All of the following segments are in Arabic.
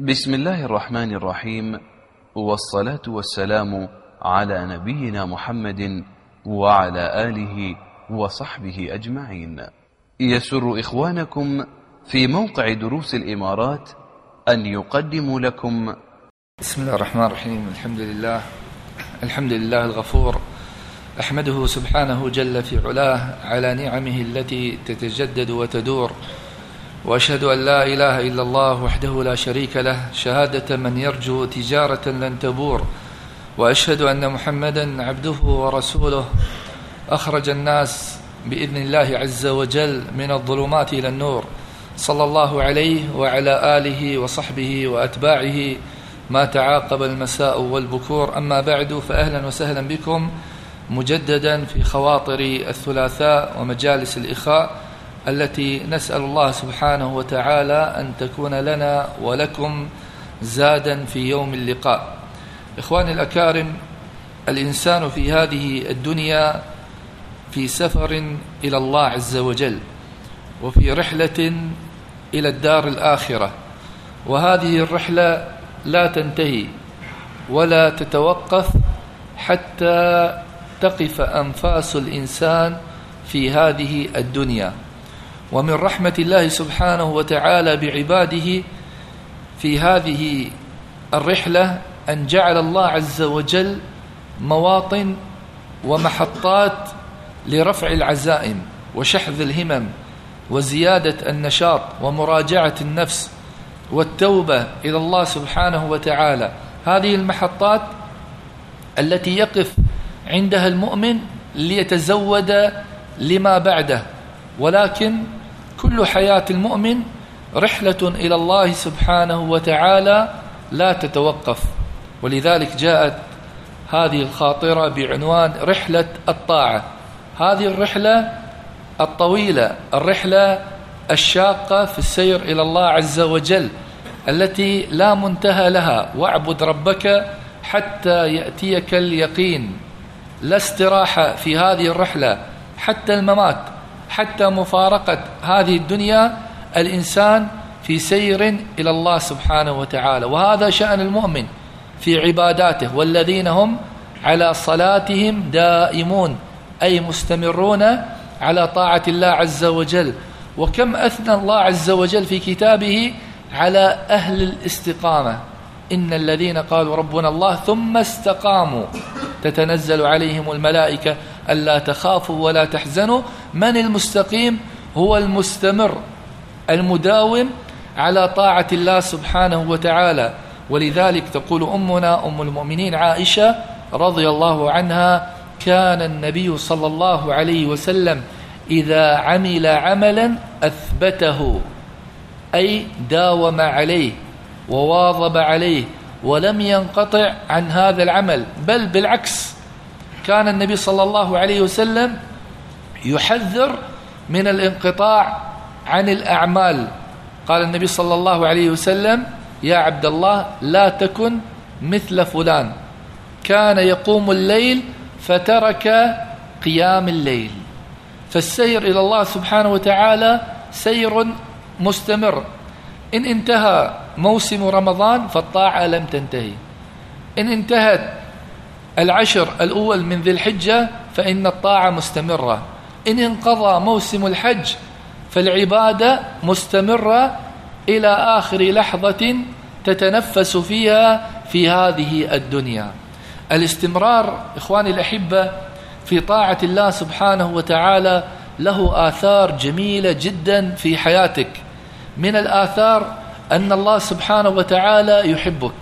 بسم الله الرحمن الرحيم والصلاة والسلام على نبينا محمد وعلى آله وصحبه أجمعين. يسر إخوانكم في موقع دروس الإمارات أن يقدموا لكم. بسم الله الرحمن الرحيم الحمد لله الحمد لله الغفور. أحمده سبحانه جل في علاه على نعمه التي تتجدد وتدور. وأشهد أن لا إله إلا الله وحده لا شريك له شهادة من يرجو تجارة لن تبور وأشهد أن محمدا عبده ورسوله. أخرج الناس بإذن الله عز وجل من الظلمات إلى النور. صلى الله عليه وعلى آله وصحبه وأتباعه ما تعاقب المساء والبكور. أما بعد فأهلا وسهلا بكم مجددا في خواطر الثلاثاء ومجالس الإخاء. التي نسأل الله سبحانه وتعالى أن تكون لنا ولكم زادا في يوم اللقاء. إخواني الأكارم الإنسان في هذه الدنيا في سفر إلى الله عز وجل وفي رحلة إلى الدار الآخرة وهذه الرحلة لا تنتهي ولا تتوقف حتى تقف أنفاس الإنسان في هذه الدنيا. ومن رحمة الله سبحانه وتعالى بعباده في هذه الرحلة أن جعل الله عز وجل مواطن ومحطات لرفع العزائم وشحذ الهمم وزيادة النشاط ومراجعة النفس والتوبة إلى الله سبحانه وتعالى. هذه المحطات التي يقف عندها المؤمن ليتزود لما بعده ولكن كل حياة المؤمن رحلة إلى الله سبحانه وتعالى لا تتوقف. ولذلك جاءت هذه الخاطرة بعنوان رحلة الطاعة. هذه الرحلة الطويلة الرحلة الشاقة في السير إلى الله عز وجل التي لا منتهى لها. واعبد ربك حتى يأتيك اليقين. لا استراحة في هذه الرحلة حتى الممات. حتى مفارقة هذه الدنيا الإنسان في سير إلى الله سبحانه وتعالى. وهذا شأن المؤمن في عباداته والذين هم على صلاتهم دائمون أي مستمرون على طاعة الله عز وجل. وكم أثنى الله عز وجل في كتابه على أهل الاستقامة. إن الذين قالوا ربنا الله ثم استقاموا تتنزل عليهم الملائكة ألا تخافوا ولا تحزنوا. من المستقيم هو المستمر المداوم على طاعة الله سبحانه وتعالى. ولذلك تقول أمنا أم المؤمنين عائشة رضي الله عنها كان النبي صلى الله عليه وسلم إذا عمل عملا أثبته أي داوم عليه وواظب عليه ولم ينقطع عن هذا العمل بل بالعكس كان النبي صلى الله عليه وسلم يحذر من الانقطاع عن الأعمال. قال النبي صلى الله عليه وسلم يا عبد الله لا تكن مثل فلان. كان يقوم الليل فترك قيام الليل. فالسير إلى الله سبحانه وتعالى سير مستمر. إن انتهى موسم رمضان فالطاعة لم تنتهي. إن انتهت العشر الأول من ذي الحجة فإن الطاعة مستمرة. إن انقضى موسم الحج فالعبادة مستمرة إلى آخر لحظة تتنفس فيها في هذه الدنيا. الاستمرار إخواني الأحبة في طاعة الله سبحانه وتعالى له آثار جميلة جدا في حياتك. من الآثار أن الله سبحانه وتعالى يحبك.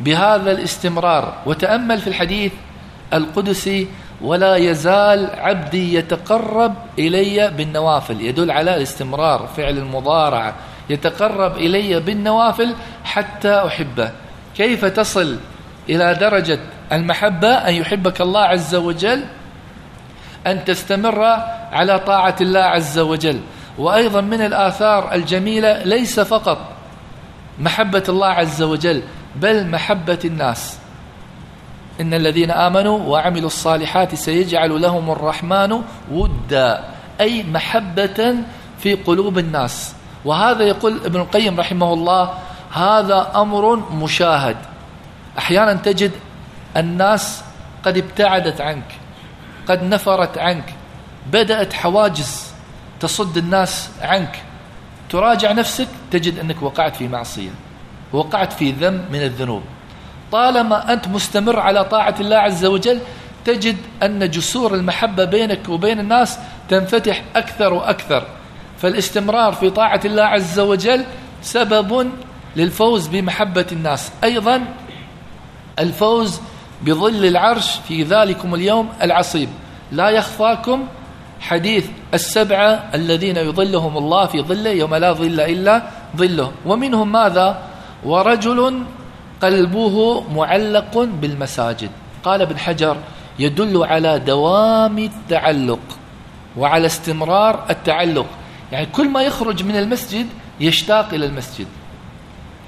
بهذا الاستمرار وتأمل في الحديث القدسي ولا يزال عبدي يتقرب إلي بالنوافل. يدل على الاستمرار فعل المضارعة يتقرب إلي بالنوافل حتى أحبه. كيف تصل إلى درجة المحبة؟ أن يحبك الله عز وجل أن تستمر على طاعة الله عز وجل. وأيضا من الآثار الجميلة ليس فقط محبة الله عز وجل بل محبة الناس. إن الذين آمنوا وعملوا الصالحات سيجعل لهم الرحمن ودا أي محبة في قلوب الناس. وهذا يقول ابن القيم رحمه الله هذا أمر مشاهد. أحيانا تجد الناس قد ابتعدت عنك قد نفرت عنك بدأت حواجز تصد الناس عنك. تراجع نفسك تجد أنك وقعت في معصية وقعت في ذنب من الذنوب. طالما أنت مستمر على طاعة الله عز وجل تجد أن جسور المحبة بينك وبين الناس تنفتح أكثر وأكثر. فالاستمرار في طاعة الله عز وجل سبب للفوز بمحبة الناس. أيضا الفوز بظل العرش في ذلكم اليوم العصيب. لا يخفاكم حديث السبعة الذين يظلهم الله في ظله يوم لا ظل إلا ظله. ومنهم ماذا؟ ورجل قلبه معلق بالمساجد. قال ابن حجر يدل على دوام التعلق وعلى استمرار التعلق. يعني كل ما يخرج من المسجد يشتاق إلى المسجد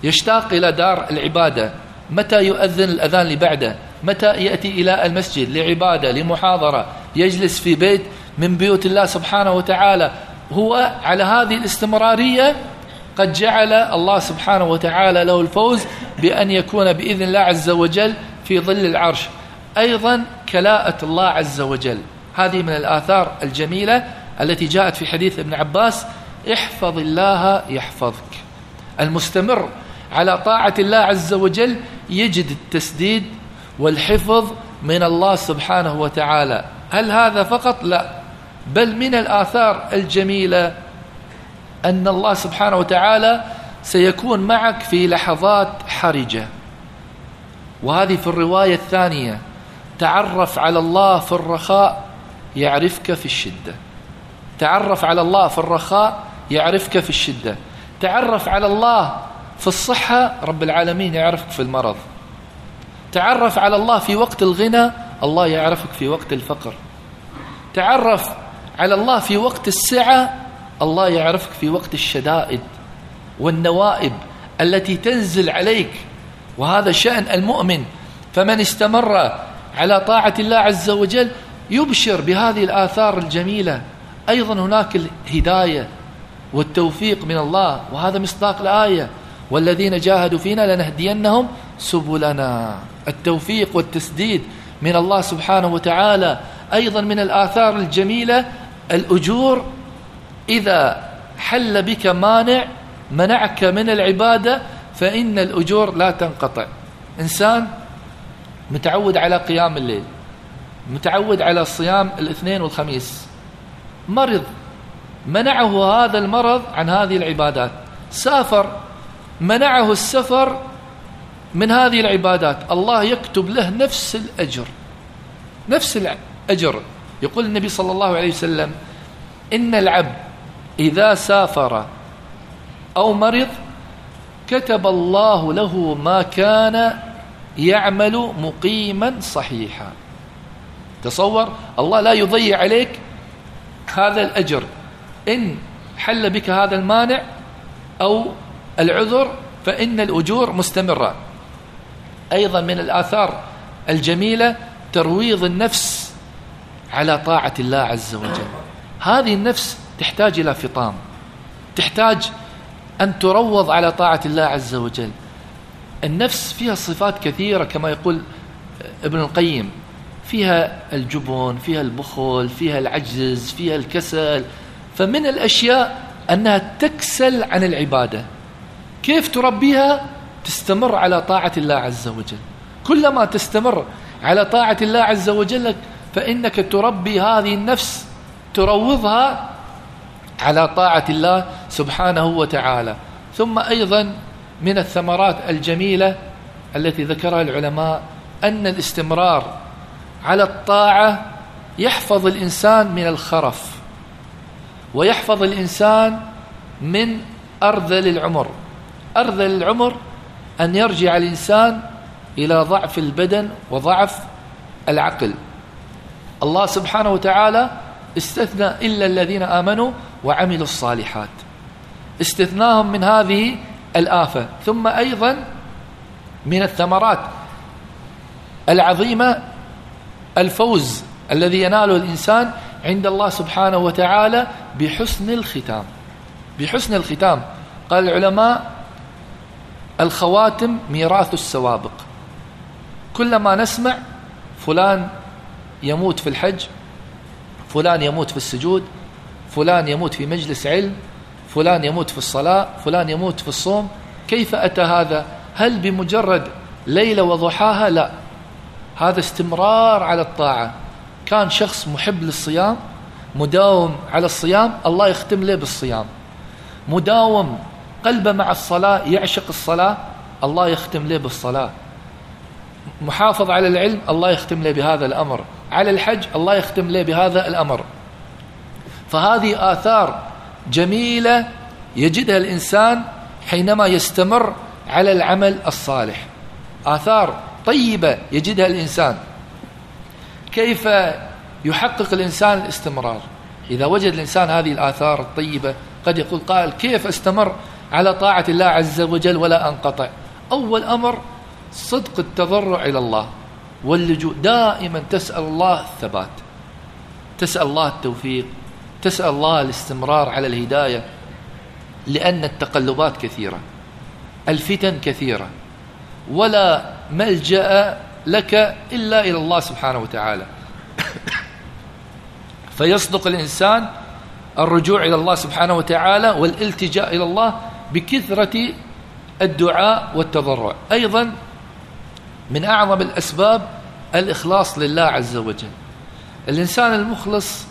يشتاق إلى دار العبادة. متى يؤذن الأذان اللي بعده متى يأتي إلى المسجد لعبادة لمحاضرة يجلس في بيت من بيوت الله سبحانه وتعالى؟ هو على هذه الاستمرارية قد جعل الله سبحانه وتعالى له الفوز بأن يكون بإذن الله عز وجل في ظل العرش. أيضا كلاءة الله عز وجل. هذه من الآثار الجميلة التي جاءت في حديث ابن عباس احفظ الله يحفظك. المستمر على طاعة الله عز وجل يجد التسديد والحفظ من الله سبحانه وتعالى. هل هذا فقط؟ لا. بل من الآثار الجميلة أن الله سبحانه وتعالى سيكون معك في لحظات حرجة. وهذه في الرواية الثانية تعرف على الله في الرخاء يعرفك في الشدة. تعرف على الله في الرخاء يعرفك في الشدة. تعرف على الله في الصحة رب العالمين يعرفك في المرض. تعرف على الله في وقت الغنى الله يعرفك في وقت الفقر. تعرف على الله في وقت السعة الله يعرفك في وقت الشدائد والنوائب التي تنزل عليك وهذا شأن المؤمن. فمن استمر على طاعة الله عز وجل يبشر بهذه الآثار الجميلة. أيضا هناك الهداية والتوفيق من الله وهذا مصداق الآية والذين جاهدوا فينا لنهدينهم سبلنا. التوفيق والتسديد من الله سبحانه وتعالى. أيضا من الآثار الجميلة الأجور إذا حل بك مانع منعك من العبادة فإن الأجور لا تنقطع. إنسان متعود على قيام الليل متعود على صيام الاثنين والخميس. مرض منعه هذا المرض عن هذه العبادات. سافر منعه السفر من هذه العبادات. الله يكتب له نفس الأجر نفس الأجر. يقول النبي صلى الله عليه وسلم إن العبد إذا سافر أو مرض كتب الله له ما كان يعمل مقيما صحيحا. تصور الله لا يضيع عليك هذا الأجر. إن حل بك هذا المانع أو العذر فإن الأجور مستمرة. أيضا من الآثار الجميلة ترويض النفس على طاعة الله عز وجل. هذه النفس تحتاج إلى فطام. تحتاج أن تروض على طاعة الله عز وجل. النفس فيها صفات كثيرة كما يقول ابن القيم. فيها الجبن فيها البخل فيها العجز فيها الكسل. فمن الأشياء أنها تكسل عن العبادة. كيف تربيها؟ تستمر على طاعة الله عز وجل. كلما تستمر على طاعة الله عز وجل فإنك تربي هذه النفس تروضها على طاعة الله سبحانه وتعالى. ثم أيضا من الثمرات الجميلة التي ذكرها العلماء أن الاستمرار على الطاعة يحفظ الإنسان من الخرف ويحفظ الإنسان من أرذل العمر. أرذل العمر أن يرجع الإنسان إلى ضعف البدن وضعف العقل. الله سبحانه وتعالى استثنى إلا الذين آمنوا وعملوا الصالحات. استثناهم من هذه الآفة. ثم أيضا من الثمرات العظيمة الفوز الذي يناله الإنسان عند الله سبحانه وتعالى بحسن الختام. بحسن الختام. قال العلماء الخواتم ميراث السوابق. كلما نسمع فلان يموت في الحج فلان يموت في السجود فلان يموت في مجلس علم فلان يموت في الصلاة فلان يموت في الصوم كيف أتى هذا؟ هل بمجرد ليلة وضحاها؟ لا. هذا استمرار على الطاعة. كان شخص محب للصيام مداوم على الصيام الله يختم له بالصيام. مداوم قلبه مع الصلاة يعشق الصلاة الله يختم له بالصلاة. محافظ على العلم الله يختم له بهذا الأمر. على الحج الله يختم له بهذا الأمر. فهذه آثار جميلة يجدها الإنسان حينما يستمر على العمل الصالح. آثار طيبة يجدها الإنسان. كيف يحقق الإنسان الاستمرار؟ إذا وجد الإنسان هذه الآثار الطيبة قد يقول قائل كيف أستمر على طاعة الله عز وجل ولا أنقطع؟ أول أمر صدق التضرع إلى الله. واللجوء. دائما تسأل الله الثبات تسأل الله التوفيق تسأل الله الاستمرار على الهداية لأن التقلبات كثيرة الفتن كثيرة ولا ملجأ لك إلا إلى الله سبحانه وتعالى. فيصدق الإنسان الرجوع إلى الله سبحانه وتعالى والالتجاء إلى الله بكثرة الدعاء والتضرع. أيضا من أعظم الأسباب الإخلاص لله عز وجل. الإنسان المخلص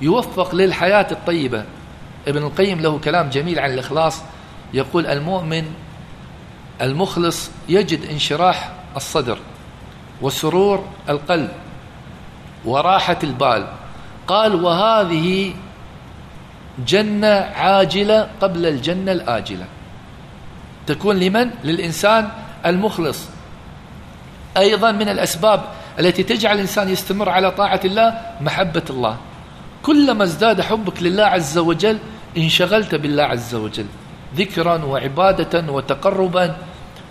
يوفق للحياة الطيبة. ابن القيم له كلام جميل عن الإخلاص. يقول المؤمن المخلص يجد انشراح الصدر وسرور القلب وراحة البال. قال وهذه جنة عاجلة قبل الجنة الآجلة. تكون لمن؟ للإنسان المخلص. أيضا من الأسباب التي تجعل الإنسان يستمر على طاعة الله محبة الله. كلما ازداد حبك لله عز وجل انشغلت بالله عز وجل. ذكرا وعبادة وتقربا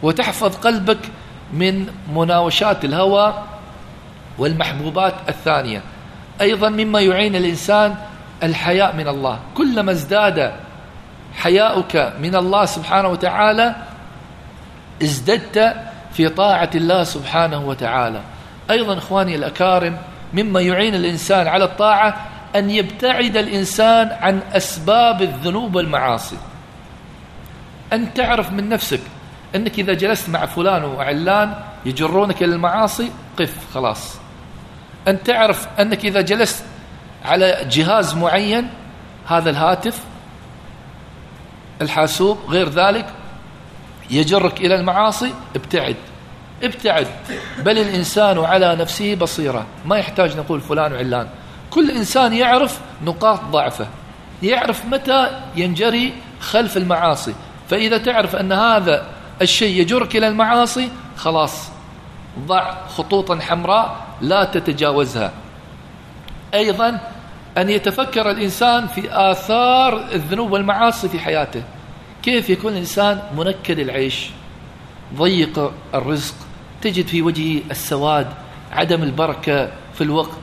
وتحفظ قلبك من مناوشات الهوى والمحبوبات الثانية. أيضا مما يعين الإنسان الحياء من الله. كلما ازداد حياؤك من الله سبحانه وتعالى ازددت في طاعة الله سبحانه وتعالى. أيضا إخواني الأكارم مما يعين الإنسان على الطاعة أن يبتعد الإنسان عن أسباب الذنوب والمعاصي. أن تعرف من نفسك أنك إذا جلست مع فلان وعلان يجرونك إلى المعاصي قف خلاص. أن تعرف أنك إذا جلست على جهاز معين هذا الهاتف الحاسوب غير ذلك يجرك إلى المعاصي ابتعد. ابتعد. بل الإنسان على نفسه بصيرة. ما يحتاج نقول فلان وعلان. كل إنسان يعرف نقاط ضعفه. يعرف متى ينجري خلف المعاصي. فإذا تعرف أن هذا الشيء يجرك إلى المعاصي خلاص. ضع خطوطا حمراء لا تتجاوزها. أيضا أن يتفكر الإنسان في آثار الذنوب والمعاصي في حياته. كيف يكون الإنسان منكد العيش ضيق الرزق تجد في وجهه السواد عدم البركة في الوقت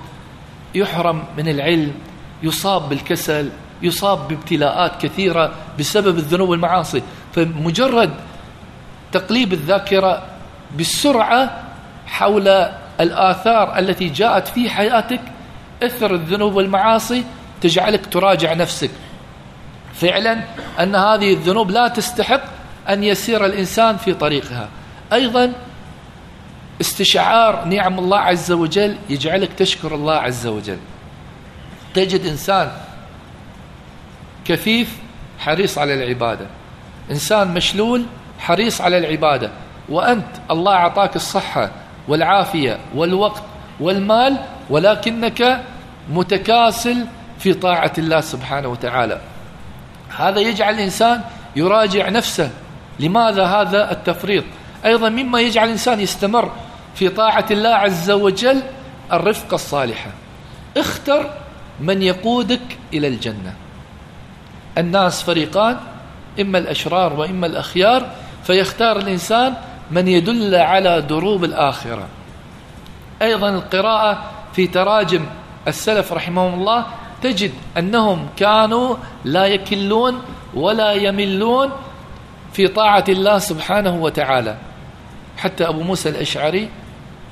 يحرم من العلم يصاب بالكسل يصاب بابتلاءات كثيرة بسبب الذنوب والمعاصي. فمجرد تقليب الذاكرة بالسرعة حول الآثار التي جاءت في حياتك أثر الذنوب والمعاصي تجعلك تراجع نفسك. فعلا أن هذه الذنوب لا تستحق أن يسير الإنسان في طريقها. أيضا استشعار نعم الله عز وجل يجعلك تشكر الله عز وجل. تجد إنسان كفيف حريص على العبادة. إنسان مشلول حريص على العبادة. وأنت الله أعطاك الصحة والعافية والوقت والمال ولكنك متكاسل في طاعة الله سبحانه وتعالى. هذا يجعل الإنسان يراجع نفسه. لماذا هذا التفريط؟ أيضا مما يجعل الإنسان يستمر في طاعة الله عز وجل الرفقة الصالحة. اختر من يقودك إلى الجنة. الناس فريقان إما الأشرار وإما الأخيار فيختار الإنسان من يدل على دروب الآخرة. أيضا القراءة في تراجم السلف رحمهم الله تجد أنهم كانوا لا يكلون ولا يملون في طاعة الله سبحانه وتعالى. حتى أبو موسى الأشعري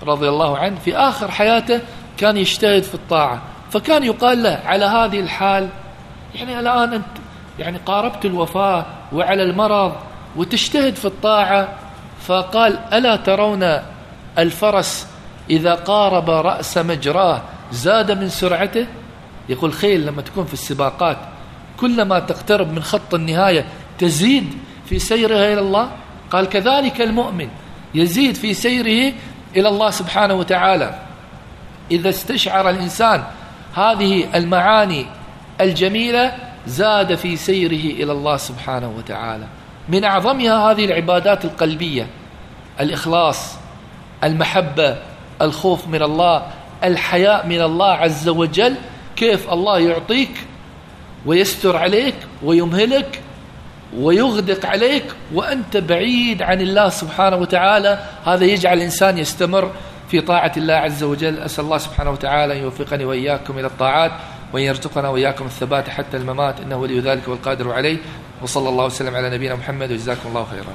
رضي الله عنه في آخر حياته كان يجتهد في الطاعة فكان يقال له على هذه الحال يعني الآن أنت يعني قاربت الوفاة وعلى المرض وتجتهد في الطاعة فقال ألا ترون الفرس إذا قارب رأس مجراه زاد من سرعته؟ يقول خيل لما تكون في السباقات كلما تقترب من خط النهاية تزيد في سيرها إلى الله؟ قال كذلك المؤمن يزيد في سيره إلى الله سبحانه وتعالى. إذا استشعر الإنسان هذه المعاني الجميلة زاد في سيره إلى الله سبحانه وتعالى. من أعظمها هذه العبادات القلبية الإخلاص المحبة الخوف من الله الحياء من الله عز وجل كيف الله يعطيك ويستر عليك ويمهلك ويغدق عليك وأنت بعيد عن الله سبحانه وتعالى. هذا يجعل الإنسان يستمر في طاعة الله عز وجل. أسأل الله سبحانه وتعالى أن يوفقني وإياكم إلى الطاعات وأن يرزقنا وإياكم الثبات حتى الممات. إنه ولي ذلك والقادر عليه. وصلى الله وسلم على نبينا محمد. وجزاكم الله خيرا.